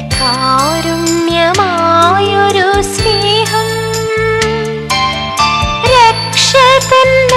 കാരുണ്യമായൊരു സ്നേഹം. അനുഭവത്താലേ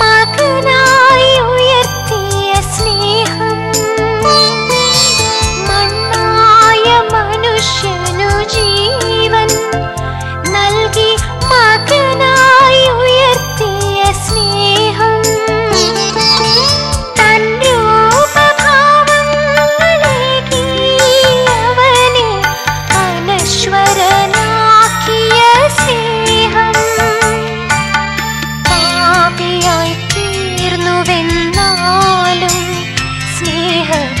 Mà സ്നേഹ